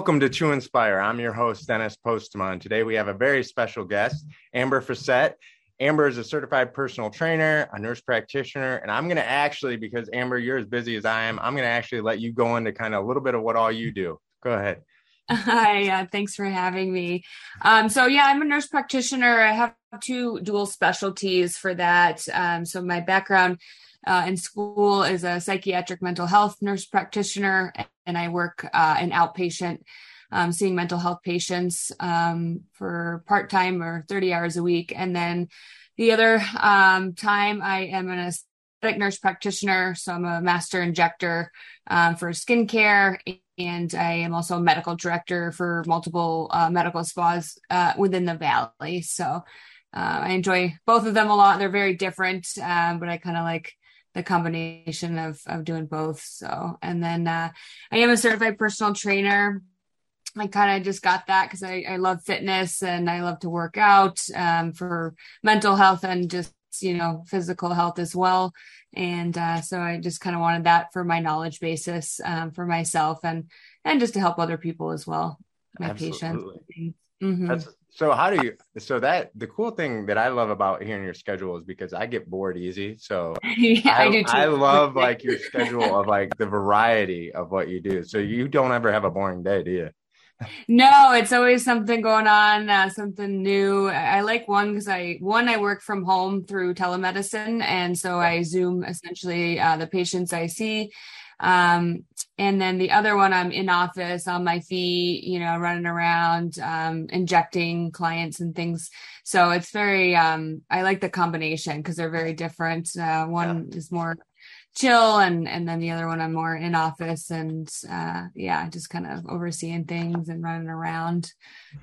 Welcome to To Inspire. I'm your host, Dennis Postman. Today we have a very special guest, Amber Fessette. Amber is a certified personal trainer, a nurse practitioner, and I'm going to actually, because Amber, you're as busy as I am, I'm going to actually let you go into kind of a little bit of what all you do. Go ahead. Hi, uh, thanks for having me. Um, so, yeah, I'm a nurse practitioner. I have two dual specialties for that. Um, so, my background uh, in school is a psychiatric mental health nurse practitioner, and I work uh, in outpatient, um, seeing mental health patients um, for part time or 30 hours a week. And then the other um, time, I am an aesthetic nurse practitioner. So I'm a master injector um, for skincare. And I am also a medical director for multiple uh, medical spas uh, within the valley. So uh, I enjoy both of them a lot. They're very different, um, but I kind of like the combination of of doing both. So, and then uh, I am a certified personal trainer. I kind of just got that because I, I love fitness and I love to work out um, for mental health and just you know physical health as well. And uh, so I just kind of wanted that for my knowledge basis um, for myself and and just to help other people as well, my Absolutely. patients. Mm-hmm. So how do you so that the cool thing that I love about hearing your schedule is because I get bored easy. So yeah, I, I, do too. I love like your schedule of like the variety of what you do. So you don't ever have a boring day, do you? No, it's always something going on, uh, something new. I like one because I one I work from home through telemedicine, and so I Zoom essentially uh, the patients I see um, and then the other one, I'm in office on my feet, you know, running around, um, injecting clients and things. So it's very, um, I like the combination because they're very different. Uh, one yeah. is more chill and and then the other one i'm more in office and uh yeah just kind of overseeing things and running around.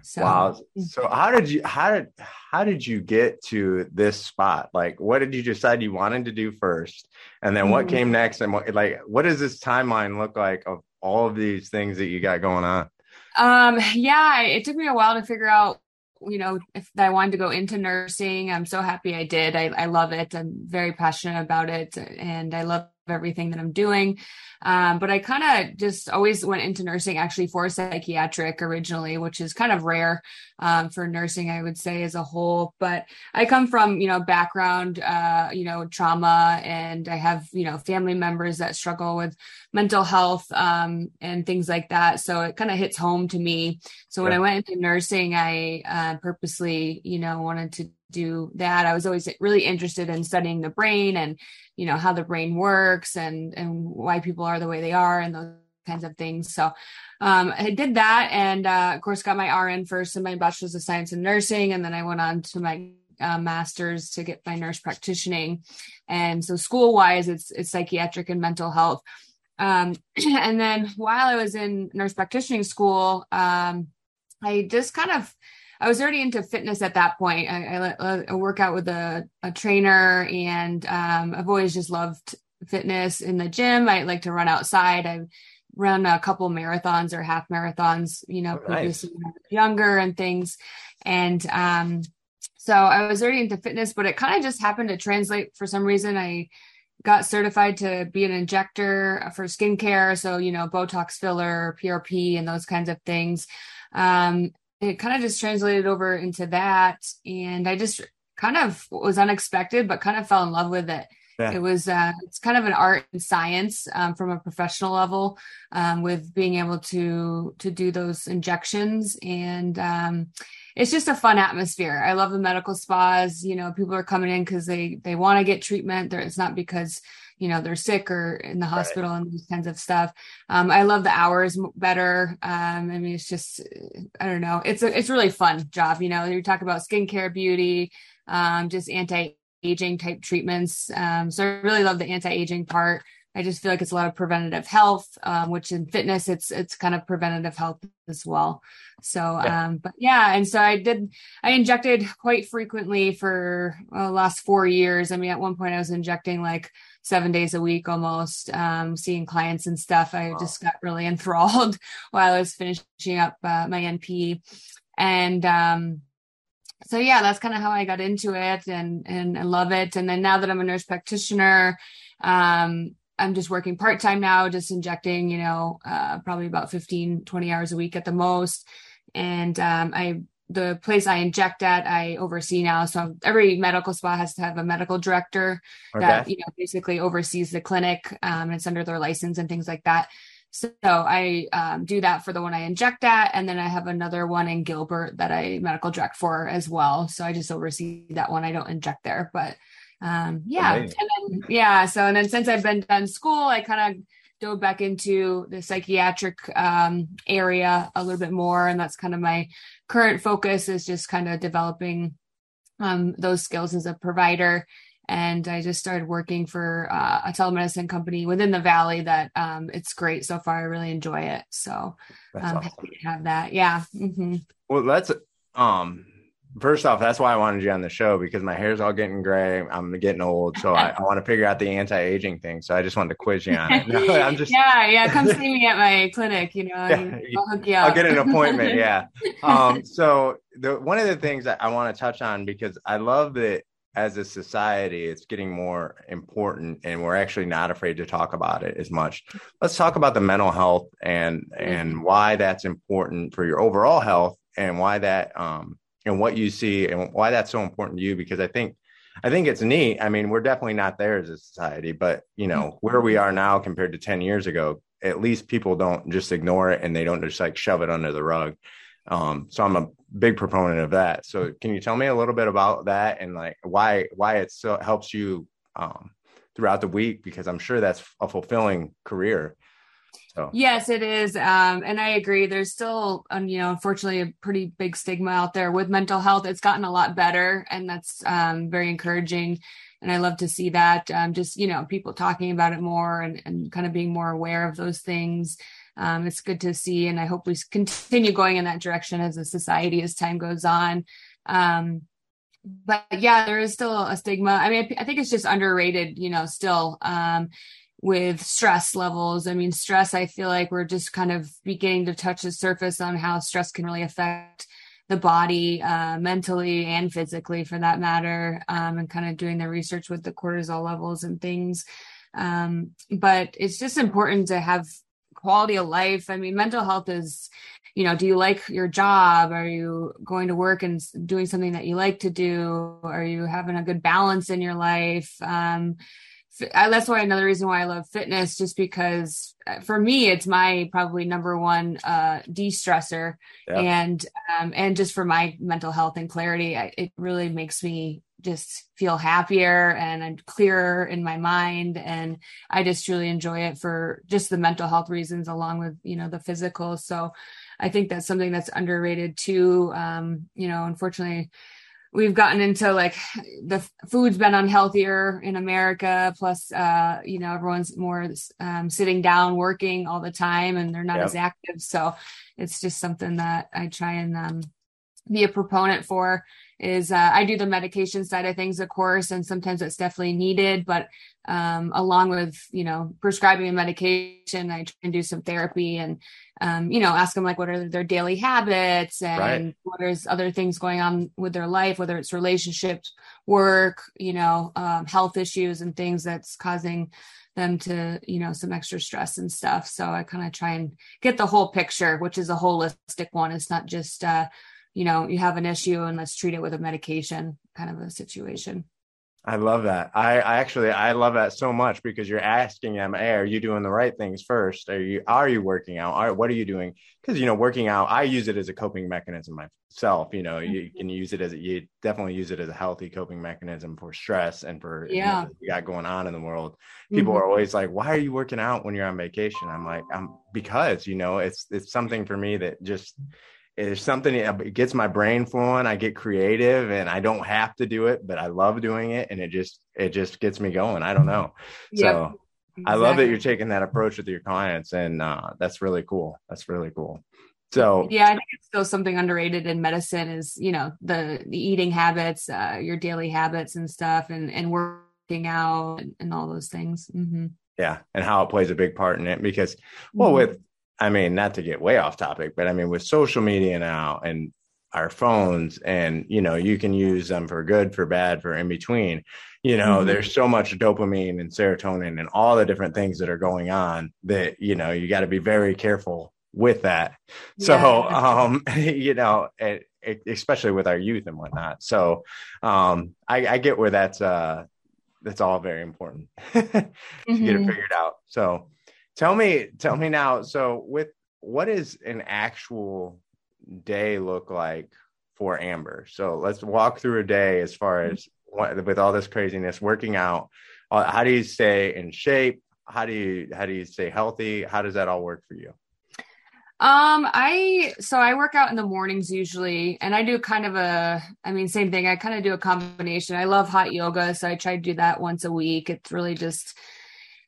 So wow. so how did you how did how did you get to this spot? Like what did you decide you wanted to do first? And then what mm-hmm. came next? And what like what does this timeline look like of all of these things that you got going on? Um yeah it took me a while to figure out you know, if I wanted to go into nursing, I'm so happy I did. I, I love it. I'm very passionate about it and I love everything that I'm doing. Um, but I kind of just always went into nursing actually for psychiatric originally, which is kind of rare um, for nursing, I would say, as a whole. But I come from, you know, background, uh, you know, trauma, and I have, you know, family members that struggle with mental health um, and things like that. So it kind of hits home to me. So when I went into nursing, I uh, purposely, you know, wanted to do that. I was always really interested in studying the brain and, you know, how the brain works and and why people are the way they are and those kinds of things. So um, I did that and uh, of course got my RN first and my bachelor's of science in nursing and then I went on to my uh, master's to get my nurse practicing. And so school wise, it's it's psychiatric and mental health. Um, and then while I was in nurse practicing school, um, I just kind of I was already into fitness at that point. I, I, I work out with a, a trainer, and um, I've always just loved fitness in the gym. I like to run outside. I've run a couple marathons or half marathons, you know, oh, nice. younger and things. And um, so I was already into fitness, but it kind of just happened to translate for some reason. I got certified to be an injector for skincare. So, you know, Botox filler, PRP, and those kinds of things. Um, it kind of just translated over into that. And I just kind of was unexpected, but kind of fell in love with it. Yeah. It was uh, it's kind of an art and science um, from a professional level um, with being able to to do those injections and um, it's just a fun atmosphere. I love the medical spas. You know, people are coming in because they they want to get treatment. There, it's not because you know they're sick or in the hospital right. and these kinds of stuff um, i love the hours better um, i mean it's just i don't know it's a it's a really fun job you know you talk about skincare beauty um, just anti-aging type treatments um, so i really love the anti-aging part I just feel like it's a lot of preventative health, um, which in fitness it's it's kind of preventative health as well. So, yeah. um, but yeah, and so I did. I injected quite frequently for the last four years. I mean, at one point I was injecting like seven days a week almost, um, seeing clients and stuff. I wow. just got really enthralled while I was finishing up uh, my NP. And um, so yeah, that's kind of how I got into it and and I love it. And then now that I'm a nurse practitioner, um, I'm just working part time now, just injecting, you know, uh, probably about 15, 20 hours a week at the most. And um, I, the place I inject at, I oversee now. So every medical spa has to have a medical director okay. that, you know, basically oversees the clinic. Um, and it's under their license and things like that. So I um, do that for the one I inject at, and then I have another one in Gilbert that I medical direct for as well. So I just oversee that one. I don't inject there, but um, yeah, then, yeah. So and then since I've been done school, I kind of dove back into the psychiatric um, area a little bit more, and that's kind of my current focus is just kind of developing um, those skills as a provider and I just started working for uh, a telemedicine company within the valley that um, it's great so far. I really enjoy it. So I'm awesome. happy to have that. Yeah. Mm-hmm. Well, that's um first off, that's why I wanted you on the show because my hair's all getting gray. I'm getting old, so I, I want to figure out the anti-aging thing. So I just wanted to quiz you on it. No, I'm just yeah, yeah. Come see me at my clinic. You know, yeah, I'll hook you up. I'll get an appointment. Yeah. Um. So the one of the things that I want to touch on because I love that as a society, it's getting more important, and we're actually not afraid to talk about it as much. Let's talk about the mental health and and why that's important for your overall health, and why that um and what you see and why that's so important to you. Because I think I think it's neat. I mean, we're definitely not there as a society, but you know where we are now compared to ten years ago. At least people don't just ignore it and they don't just like shove it under the rug. Um, so I'm a big proponent of that. So can you tell me a little bit about that and like why why it so helps you um, throughout the week? Because I'm sure that's a fulfilling career. So. Yes, it is, um, and I agree. There's still, um, you know, unfortunately, a pretty big stigma out there with mental health. It's gotten a lot better, and that's um, very encouraging. And I love to see that. Um, just you know, people talking about it more and, and kind of being more aware of those things um, it's good to see, and I hope we continue going in that direction as a society as time goes on. Um, but yeah, there is still a stigma. I mean, I, I think it's just underrated, you know, still um, with stress levels. I mean, stress, I feel like we're just kind of beginning to touch the surface on how stress can really affect the body uh, mentally and physically for that matter um, and kind of doing the research with the cortisol levels and things um, but it's just important to have quality of life. I mean, mental health is, you know, do you like your job? Are you going to work and doing something that you like to do? Are you having a good balance in your life? Um, I, that's why another reason why I love fitness, just because uh, for me, it's my probably number one uh, de-stressor, yeah. and um, and just for my mental health and clarity, I, it really makes me just feel happier and I'm clearer in my mind. And I just truly enjoy it for just the mental health reasons, along with, you know, the physical. So I think that's something that's underrated too. Um, you know, unfortunately, we've gotten into like the food's been unhealthier in America. Plus, uh, you know, everyone's more um, sitting down working all the time and they're not yep. as active. So it's just something that I try and um, be a proponent for is uh, I do the medication side of things, of course, and sometimes it's definitely needed. But um, along with you know prescribing a medication, I try and do some therapy and um, you know ask them like what are their daily habits and right. what is other things going on with their life, whether it's relationships, work, you know, um, health issues and things that's causing them to you know some extra stress and stuff. So I kind of try and get the whole picture, which is a holistic one. It's not just uh, you know, you have an issue and let's treat it with a medication kind of a situation. I love that. I, I, actually I love that so much because you're asking them, "Hey, are you doing the right things first? Are you are you working out? Are, what are you doing?" Because you know, working out, I use it as a coping mechanism myself. You know, you mm-hmm. can use it as a, you definitely use it as a healthy coping mechanism for stress and for yeah you, you got going on in the world. People mm-hmm. are always like, "Why are you working out when you're on vacation?" I'm like, "I'm because you know it's it's something for me that just." It's something it gets my brain flowing i get creative and i don't have to do it but i love doing it and it just it just gets me going i don't know yep. so exactly. i love that you're taking that approach with your clients and uh, that's really cool that's really cool so yeah i think it's still something underrated in medicine is you know the the eating habits uh, your daily habits and stuff and and working out and, and all those things mm-hmm. yeah and how it plays a big part in it because well mm-hmm. with I mean, not to get way off topic, but I mean, with social media now and our phones and you know you can use them for good for bad for in between you know mm-hmm. there's so much dopamine and serotonin and all the different things that are going on that you know you got to be very careful with that so um you know it, it, especially with our youth and whatnot so um i, I get where that's uh that's all very important to mm-hmm. get it mm-hmm. figured out so tell me tell me now. So with what is an actual day look like for amber? So let's walk through a day as far as what, with all this craziness working out. Uh, how do you stay in shape? How do you how do you stay healthy? How does that all work for you? Um, I so I work out in the mornings usually, and I do kind of a, I mean, same thing. I kind of do a combination. I love hot yoga, so I try to do that once a week. It's really just,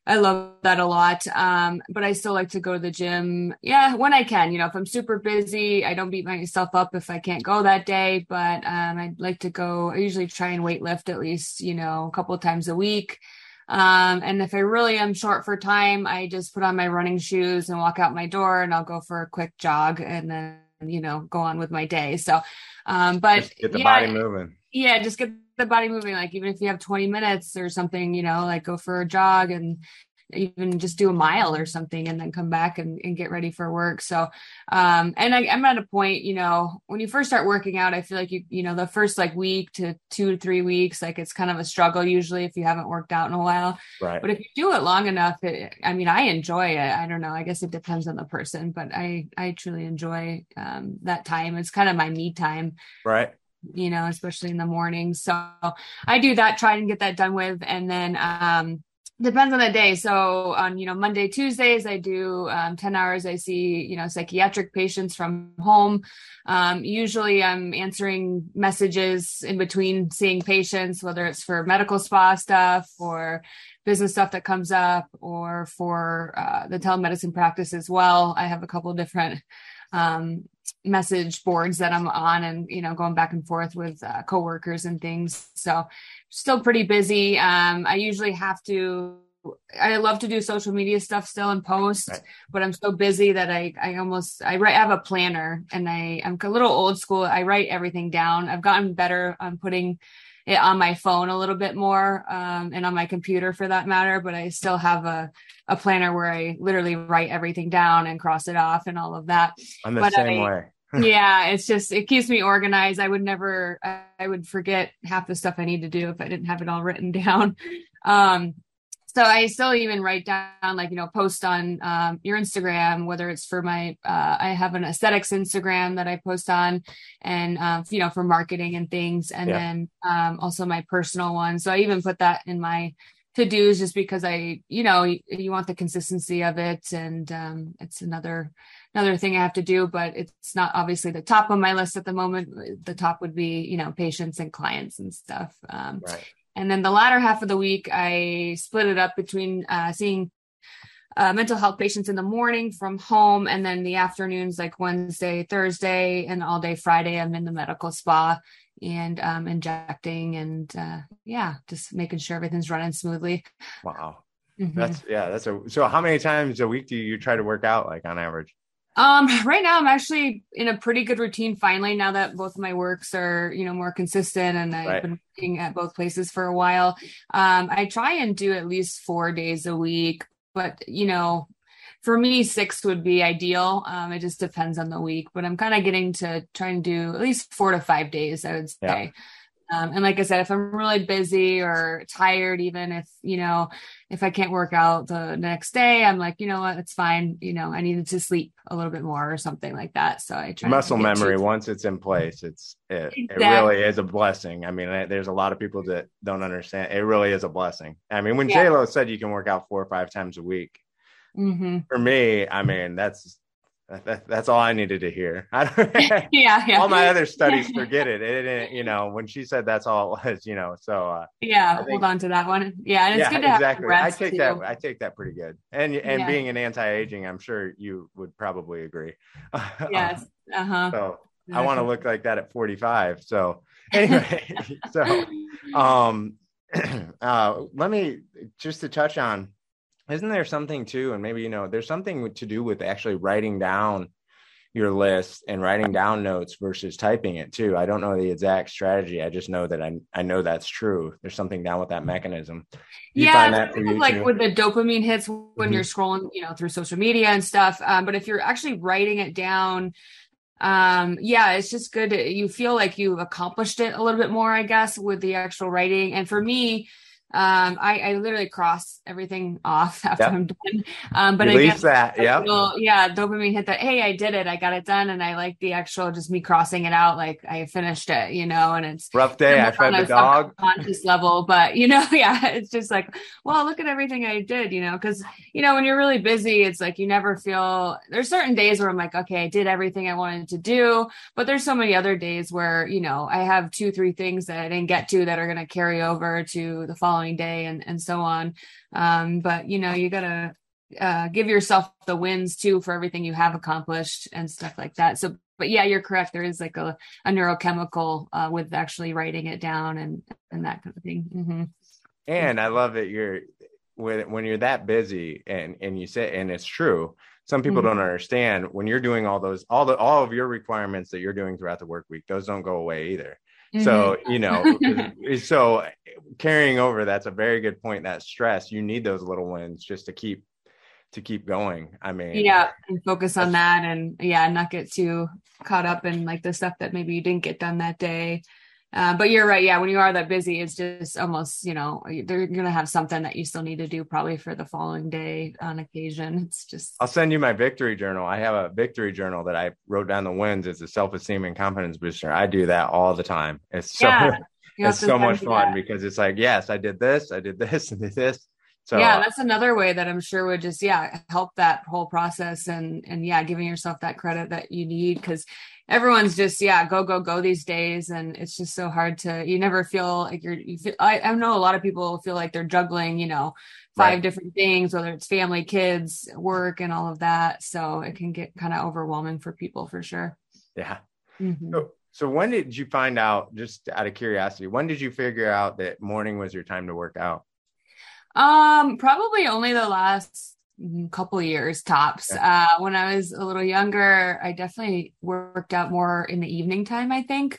I love that a lot. Um, but I still like to go to the gym, yeah, when I can. You know, if I'm super busy, I don't beat myself up if I can't go that day. But um, I'd like to go. I usually try and weight lift at least, you know, a couple times a week. Um, and if I really am short for time, I just put on my running shoes and walk out my door and I'll go for a quick jog and then, you know, go on with my day. So, um, but just get the yeah, body moving. Yeah, just get the body moving. Like even if you have 20 minutes or something, you know, like go for a jog and even just do a mile or something and then come back and, and get ready for work. So, um, and I, am at a point, you know, when you first start working out, I feel like you, you know, the first like week to two to three weeks, like it's kind of a struggle usually if you haven't worked out in a while. Right. But if you do it long enough, it, I mean, I enjoy it. I don't know. I guess it depends on the person, but I, I truly enjoy, um, that time. It's kind of my me time. Right you know, especially in the morning. So I do that, try and get that done with. And then, um, depends on the day. So on, you know, Monday, Tuesdays, I do um, 10 hours. I see, you know, psychiatric patients from home. Um, usually I'm answering messages in between seeing patients, whether it's for medical spa stuff or business stuff that comes up or for uh, the telemedicine practice as well. I have a couple different um, message boards that I'm on and, you know, going back and forth with uh, coworkers and things. So still pretty busy. Um, I usually have to, I love to do social media stuff still and post, right. but I'm so busy that I, I almost, I write, I have a planner and I, I'm a little old school. I write everything down. I've gotten better on putting it on my phone a little bit more um, and on my computer for that matter but i still have a, a planner where i literally write everything down and cross it off and all of that. I'm the but same I, way. Yeah it's just it keeps me organized. I would never i would forget half the stuff i need to do if i didn't have it all written down. Um so I still even write down like you know post on um, your Instagram whether it's for my uh, I have an aesthetics Instagram that I post on and uh, you know for marketing and things and yeah. then um, also my personal one so I even put that in my to dos just because I you know you, you want the consistency of it and um, it's another another thing I have to do but it's not obviously the top of my list at the moment the top would be you know patients and clients and stuff um, right. And then the latter half of the week, I split it up between uh, seeing uh, mental health patients in the morning from home, and then the afternoons, like Wednesday, Thursday, and all day Friday, I'm in the medical spa and um, injecting and uh, yeah, just making sure everything's running smoothly. Wow. Mm-hmm. That's yeah, that's a so how many times a week do you try to work out like on average? Um, right now I'm actually in a pretty good routine finally now that both of my works are, you know, more consistent and I've right. been working at both places for a while. Um, I try and do at least four days a week, but you know, for me, six would be ideal. Um, it just depends on the week, but I'm kind of getting to trying to do at least four to five days, I would say. Yeah. Um, and like I said, if I'm really busy or tired, even if, you know, if I can't work out the next day, I'm like, you know what, it's fine. You know, I needed to sleep a little bit more or something like that. So I try muscle memory. Once it's in place, it's, it, exactly. it really is a blessing. I mean, there's a lot of people that don't understand. It really is a blessing. I mean, when yeah. J-Lo said you can work out four or five times a week, mm-hmm. for me, I mean, that's, that, that's all I needed to hear. yeah, yeah. All my other studies, forget it. It, it. You know, when she said that's all it was, you know. So uh, yeah, think, hold on to that one. Yeah, and it's yeah, good to exactly. have I take too. that. I take that pretty good. And and yeah. being an anti-aging, I'm sure you would probably agree. Yes. Uh huh. So. I want to look like that at 45. So anyway, so um, uh, let me just to touch on isn't there something too and maybe you know there's something to do with actually writing down your list and writing down notes versus typing it too. I don't know the exact strategy. I just know that I I know that's true. There's something down with that mechanism. You yeah, like too? with the dopamine hits when mm-hmm. you're scrolling, you know, through social media and stuff. Um, but if you're actually writing it down, um, yeah, it's just good. You feel like you've accomplished it a little bit more, I guess, with the actual writing. And for me, um, I, I literally cross everything off after yep. I'm done. Um, but Release guess that, yeah, yeah, dopamine hit that. Hey, I did it. I got it done, and I like the actual just me crossing it out, like I finished it, you know. And it's rough day. I fed the dog on this level, but you know, yeah, it's just like, well, look at everything I did, you know, because you know when you're really busy, it's like you never feel. There's certain days where I'm like, okay, I did everything I wanted to do, but there's so many other days where you know I have two, three things that I didn't get to that are going to carry over to the following following day and, and so on. Um, but you know, you gotta uh, give yourself the wins too for everything you have accomplished and stuff like that. So, but yeah, you're correct. There is like a, a neurochemical uh, with actually writing it down and and that kind of thing. Mm-hmm. And I love that you're when when you're that busy and and you say and it's true. Some people mm-hmm. don't understand when you're doing all those all the all of your requirements that you're doing throughout the work week. Those don't go away either. Mm-hmm. So, you know, so carrying over, that's a very good point. That stress, you need those little wins just to keep to keep going. I mean, yeah, and focus on that and yeah, not get too caught up in like the stuff that maybe you didn't get done that day. Uh, but you're right. Yeah, when you are that busy, it's just almost you know they're gonna have something that you still need to do probably for the following day on occasion. It's just. I'll send you my victory journal. I have a victory journal that I wrote down the wins. It's a self esteem and confidence booster. I do that all the time. It's so yeah, it's so much fun because it's like yes, I did this, I did this, and did this. So yeah, that's another way that I'm sure would just yeah help that whole process and and yeah giving yourself that credit that you need because everyone's just yeah go go go these days. And it's just so hard to you never feel like you're you feel I, I know a lot of people feel like they're juggling you know five right. different things whether it's family kids work and all of that. So it can get kind of overwhelming for people for sure. Yeah. Mm-hmm. so, so when did you find out just out of curiosity when did you figure out that morning was your time to work out? Um probably only the last couple years tops. Uh, when I was a little younger, I definitely worked out more in the evening time, I think.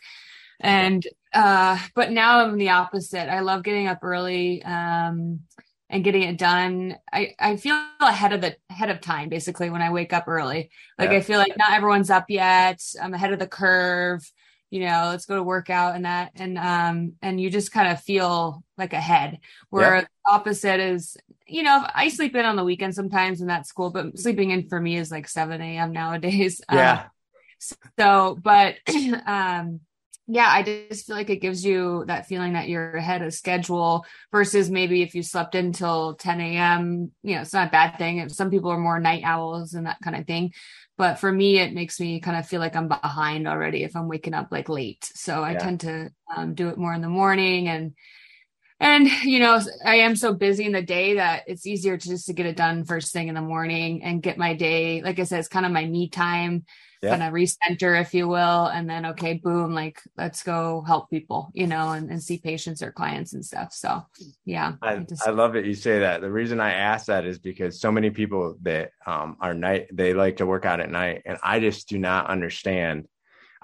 And, uh, but now I'm the opposite. I love getting up early, um, and getting it done. I, I feel ahead of the ahead of time basically when I wake up early. Like yeah. I feel like not everyone's up yet. I'm ahead of the curve you know let's go to workout and that and um and you just kind of feel like ahead where yep. opposite is you know i sleep in on the weekend sometimes and that's cool but sleeping in for me is like 7 a.m nowadays. Yeah. Um, so but um yeah i just feel like it gives you that feeling that you're ahead of schedule versus maybe if you slept until 10 a.m you know it's not a bad thing. Some people are more night owls and that kind of thing. But for me it makes me kind of feel like i'm behind already if i'm waking up like late. So i yeah. tend to um, do it more in the morning and and you know i am so busy in the day that it's easier to just to get it done first thing in the morning and get my day like i said it's kind of my me time yeah. kind of recenter, if you will, and then okay, boom, like let's go help people, you know, and, and see patients or clients and stuff. So yeah. I, just, I love that you say that. The reason I ask that is because so many people that um, are night they like to work out at night, and I just do not understand.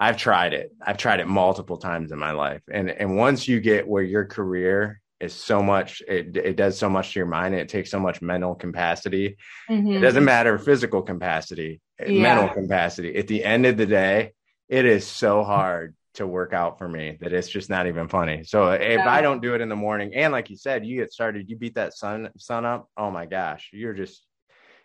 I've tried it. I've tried it multiple times in my life. And and once you get where your career is so much it, it does so much to your mind and it takes so much mental capacity mm-hmm. it doesn't matter physical capacity yeah. mental capacity at the end of the day it is so hard to work out for me that it's just not even funny so if yeah. i don't do it in the morning and like you said you get started you beat that sun sun up oh my gosh you're just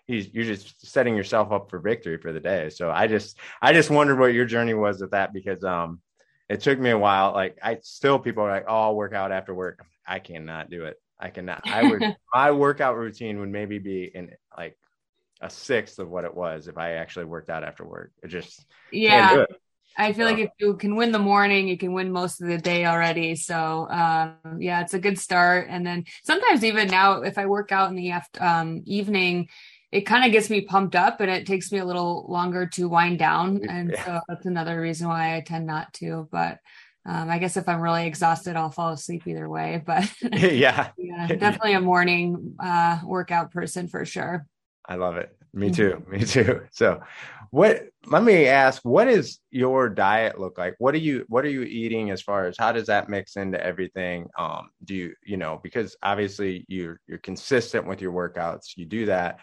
you're just setting yourself up for victory for the day so i just i just wondered what your journey was with that because um it took me a while like i still people are like oh i'll work out after work I cannot do it. I cannot. I would my workout routine would maybe be in like a sixth of what it was if I actually worked out after work. It just yeah. I feel so. like if you can win the morning, you can win most of the day already. So um, yeah, it's a good start. And then sometimes even now, if I work out in the after, um, evening, it kind of gets me pumped up, and it takes me a little longer to wind down. And yeah. so that's another reason why I tend not to. But um, I guess if I'm really exhausted, I'll fall asleep either way. But yeah. yeah, definitely a morning uh, workout person for sure. I love it. Me too. Me too. So, what? Let me ask. What is your diet look like? What are you What are you eating as far as how does that mix into everything? Um, do you you know because obviously you're you're consistent with your workouts. You do that.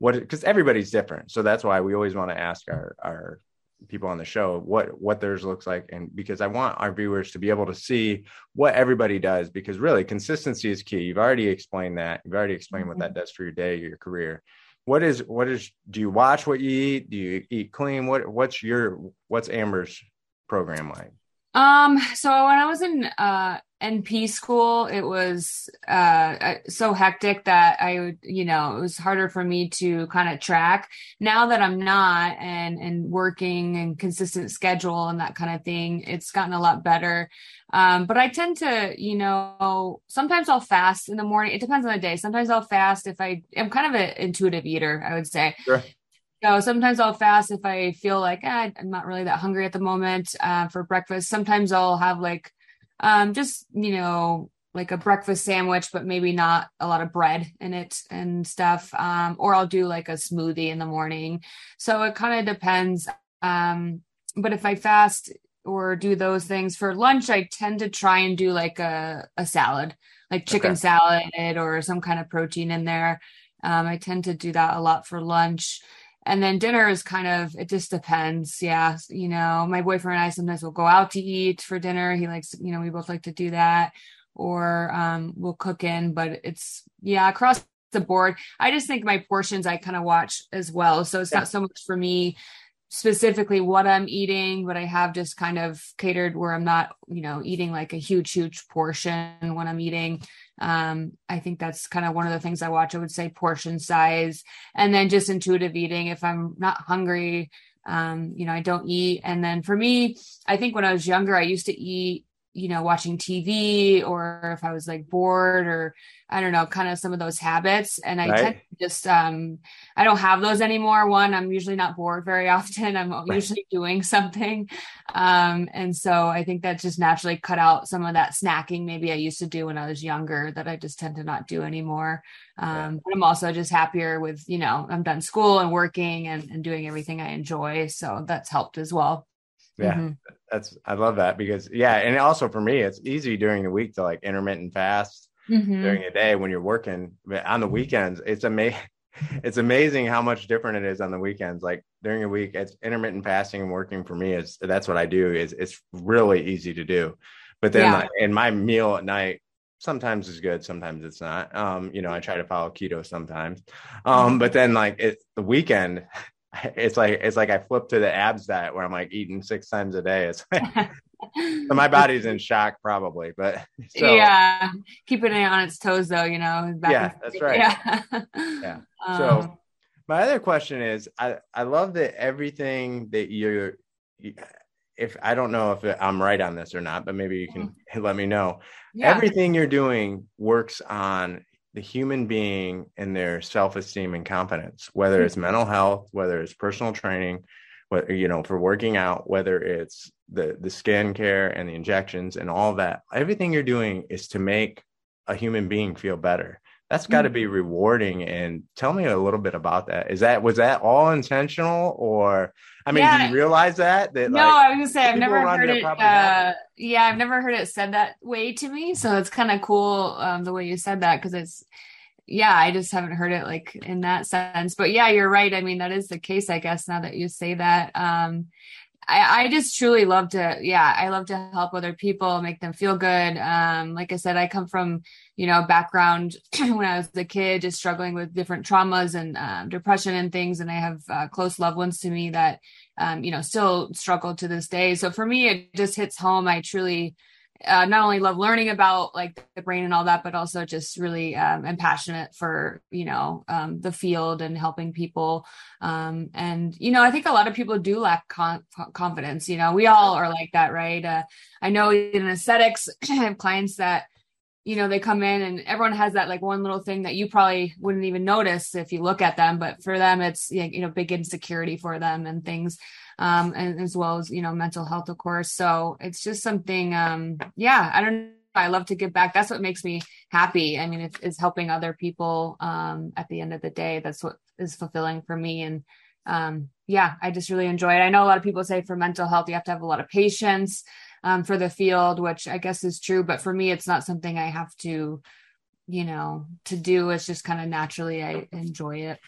What? Because everybody's different. So that's why we always want to ask our our people on the show what what theirs looks like and because i want our viewers to be able to see what everybody does because really consistency is key you've already explained that you've already explained what that mm-hmm. does for your day your career what is what is do you watch what you eat do you eat clean what what's your what's amber's program like um so when i was in uh NP school, it was uh, so hectic that I would, you know, it was harder for me to kind of track. Now that I'm not and and working and consistent schedule and that kind of thing, it's gotten a lot better. Um, but I tend to, you know, sometimes I'll fast in the morning. It depends on the day. Sometimes I'll fast if I am kind of an intuitive eater, I would say. Sure. So sometimes I'll fast if I feel like eh, I'm not really that hungry at the moment uh, for breakfast. Sometimes I'll have like um, just you know like a breakfast sandwich but maybe not a lot of bread in it and stuff um, or i'll do like a smoothie in the morning so it kind of depends um, but if i fast or do those things for lunch i tend to try and do like a, a salad like chicken okay. salad or some kind of protein in there um, i tend to do that a lot for lunch and then dinner is kind of it just depends. Yeah you know my boyfriend and i sometimes will go out to eat for dinner. He likes you know we both like to do that. Or um, we'll cook in but it's yeah across the board. I just think my portions i kind of watch as well. So it's yeah. not so much for me specifically what i'm eating but i have just kind of catered where i'm not you know eating like a huge huge portion when i'm eating um, I think that's kind of one of the things I watch. I would say portion size and then just intuitive eating. If I'm not hungry, um, you know, I don't eat. And then for me, I think when I was younger, I used to eat you know, watching TV or if I was like bored or I don't know, kind of some of those habits. And I right. tend to just, um, I don't have those anymore. One, I'm usually not bored very often. I'm right. usually doing something. Um, and so I think that just naturally cut out some of that snacking maybe I used to do when I was younger that I just tend to not do anymore. Um, yeah. but I'm also just happier with, you know, I'm done school and working and, and doing everything I enjoy. So that's helped as well. Yeah. Mm-hmm. That's I love that because yeah, and also for me, it's easy during the week to like intermittent fast mm-hmm. during the day when you're working. But on the weekends, it's amazing. It's amazing how much different it is on the weekends. Like during the week, it's intermittent fasting and working for me is that's what I do. Is it's really easy to do. But then, yeah. and my meal at night sometimes is good, sometimes it's not. Um, you know, I try to follow keto sometimes. Um, mm-hmm. but then like it's the weekend, it's like it's like I flip to the abs diet where I'm like eating six times a day. It's my body's in shock probably, but so, yeah, keeping it on its toes though, you know. yeah, that's right. Yeah, yeah. So um, my other question is, I I love that everything that you're. If I don't know if I'm right on this or not, but maybe you can mm-hmm. let me know. Yeah. Everything you're doing works on the human being and their self-esteem and confidence whether it's mm-hmm. mental health whether it's personal training whether you know for working out whether it's the the skin care and the injections and all that everything you're doing is to make a human being feel better that's got to mm-hmm. be rewarding and tell me a little bit about that is that was that all intentional or i mean yeah. do you realize that that no like, i was gonna say i've never heard it uh, yeah i've never heard it said that way to me so it's kind of cool um, the way you said that because it's yeah i just haven't heard it like in that sense but yeah you're right i mean that is the case i guess now that you say that um I, I just truly love to, yeah, I love to help other people, make them feel good. Um, like I said, I come from, you know, background when I was a kid, just struggling with different traumas and um, depression and things. And I have uh, close loved ones to me that, um, you know, still struggle to this day. So for me, it just hits home. I truly, uh, not only love learning about like the brain and all that, but also just really um, am passionate for you know um, the field and helping people. Um, and you know, I think a lot of people do lack con- confidence. You know, we all are like that, right? Uh, I know in aesthetics, I have clients that you know they come in and everyone has that like one little thing that you probably wouldn't even notice if you look at them, but for them, it's you know big insecurity for them and things um, and as well as you know mental health, of course. So it's just something. Um, yeah, I don't. Know. I love to give back. That's what makes me happy. I mean, it's, it's helping other people. Um, at the end of the day, that's what is fulfilling for me. And um, yeah, I just really enjoy it. I know a lot of people say for mental health, you have to have a lot of patience um, for the field, which I guess is true. But for me, it's not something I have to, you know, to do. It's just kind of naturally I enjoy it.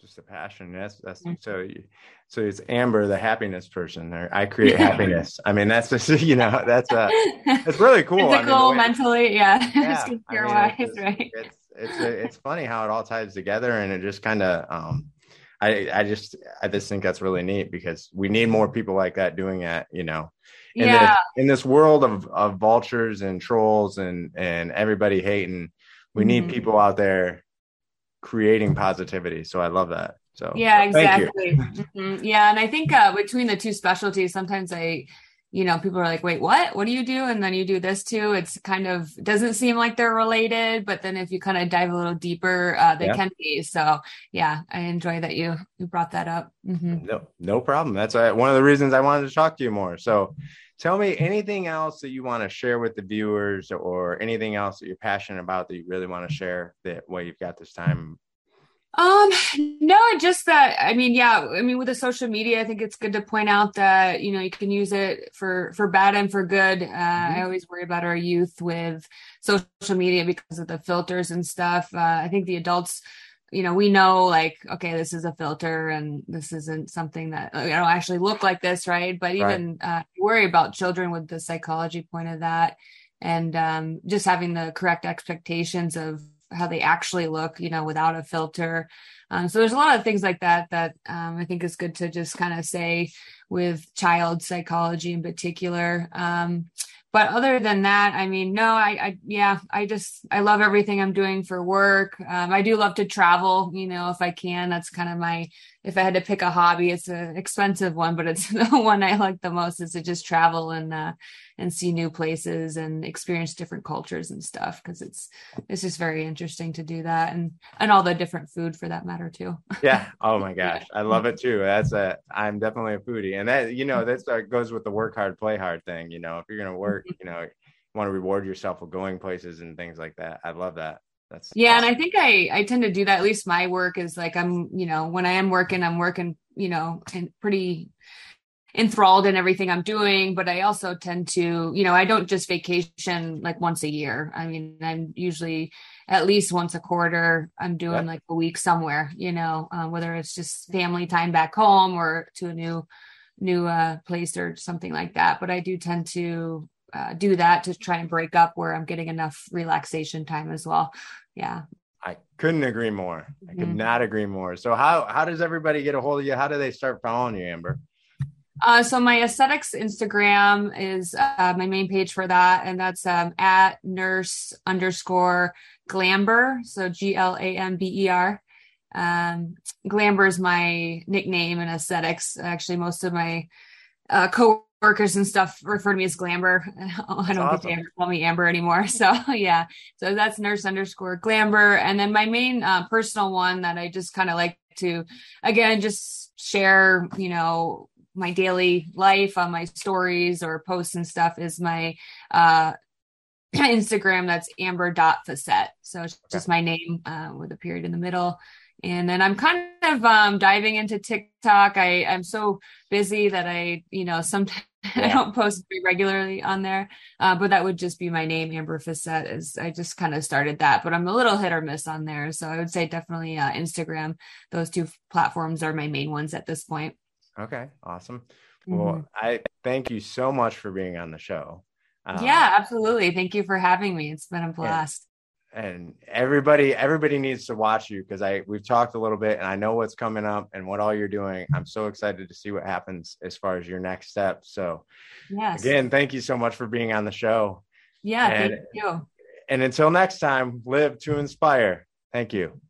Just a passion. That's that's mm-hmm. so. So it's Amber, the happiness person. Or I create happiness. I mean, that's just you know that's uh it's really cool. Physical, I mean, mentally, yeah. yeah I mean, it's, right? It's, it's it's funny how it all ties together, and it just kind of um I, I just I just think that's really neat because we need more people like that doing that, you know. In yeah. in this world of, of vultures and trolls and and everybody hating, we mm-hmm. need people out there creating positivity. So I love that. So yeah, exactly. Mm-hmm. Yeah, and I think uh, between the two specialties, sometimes I you know, people are like, wait, what? What do you do? And then you do this too. It's kind of doesn't seem like they're related, but then if you kind of dive a little deeper, uh, they yeah. can be. So yeah, I enjoy that you you brought that up. Mm-hmm. No, no problem. That's uh, one of the reasons I wanted to talk to you more. So tell me anything else that you want to share with the viewers or anything else that you're passionate about that you really want to share that way you've got this time um, no, just that. I mean, yeah. I mean, with the social media, I think it's good to point out that you know you can use it for for bad and for good. Uh, mm-hmm. I always worry about our youth with social media because of the filters and stuff. Uh, I think the adults, you know, we know like, okay, this is a filter and this isn't something that you know actually look like this, right? But even right. Uh, worry about children with the psychology point of that, and um, just having the correct expectations of how they actually look, you know, without a filter. Um, so there's a lot of things like that that um, I think is good to just kind of say with child psychology in particular. Um, but other than that, I mean, no, I, I, yeah, I just, I love everything I'm doing for work. Um, I do love to travel, you know, if I can. That's kind of my, if I had to pick a hobby, it's an expensive one, but it's the one I like the most is to just travel and, uh, and see new places and experience different cultures and stuff. Cause it's, it's just very interesting to do that and, and all the different food for that matter too. yeah. Oh my gosh. I love it too. That's a, I'm definitely a foodie and that, you know, that's, that goes with the work hard, play hard thing. You know, if you're going to work, you know, want to reward yourself with going places and things like that. I love that. That's yeah, awesome. and I think I I tend to do that. At least my work is like I'm, you know, when I am working, I'm working, you know, and pretty enthralled in everything I'm doing, but I also tend to, you know, I don't just vacation like once a year. I mean, I'm usually at least once a quarter, I'm doing like a week somewhere, you know, uh, whether it's just family time back home or to a new, new uh, place or something like that. But I do tend to uh, do that to try and break up where I'm getting enough relaxation time as well. Yeah. I couldn't agree more. I could mm-hmm. not agree more. So how how does everybody get a hold of you? How do they start following you, Amber? Uh, so my aesthetics Instagram is uh, my main page for that, and that's um, at nurse underscore glamber. So G L A M B E R. Um, Glamber is my nickname in aesthetics. Actually, most of my uh, co-workers and stuff refer to me as Glamber. I don't awesome. get to call me Amber anymore. So yeah, so that's nurse underscore Glamber, and then my main uh, personal one that I just kind of like to, again, just share, you know, my daily life on my stories or posts and stuff is my uh Instagram that's amber.fessette. So it's just my name uh, with a period in the middle. And then I'm kind of um, diving into TikTok. I, I'm so busy that I, you know, sometimes yeah. I don't post very regularly on there. Uh, but that would just be my name, Amber Fessette. Is I just kind of started that, but I'm a little hit or miss on there. So I would say definitely uh, Instagram. Those two platforms are my main ones at this point. Okay, awesome. Mm-hmm. Well, I thank you so much for being on the show. Um, yeah, absolutely. Thank you for having me. It's been a blast. And, everybody, everybody needs to watch you because I we've talked a little bit, and I know what's coming up and what all you're doing. I'm so excited to see what happens as far as your next step. So, yes. again, thank you so much for being on the show. Yeah, and, thank you. And until next time, live to inspire. Thank you.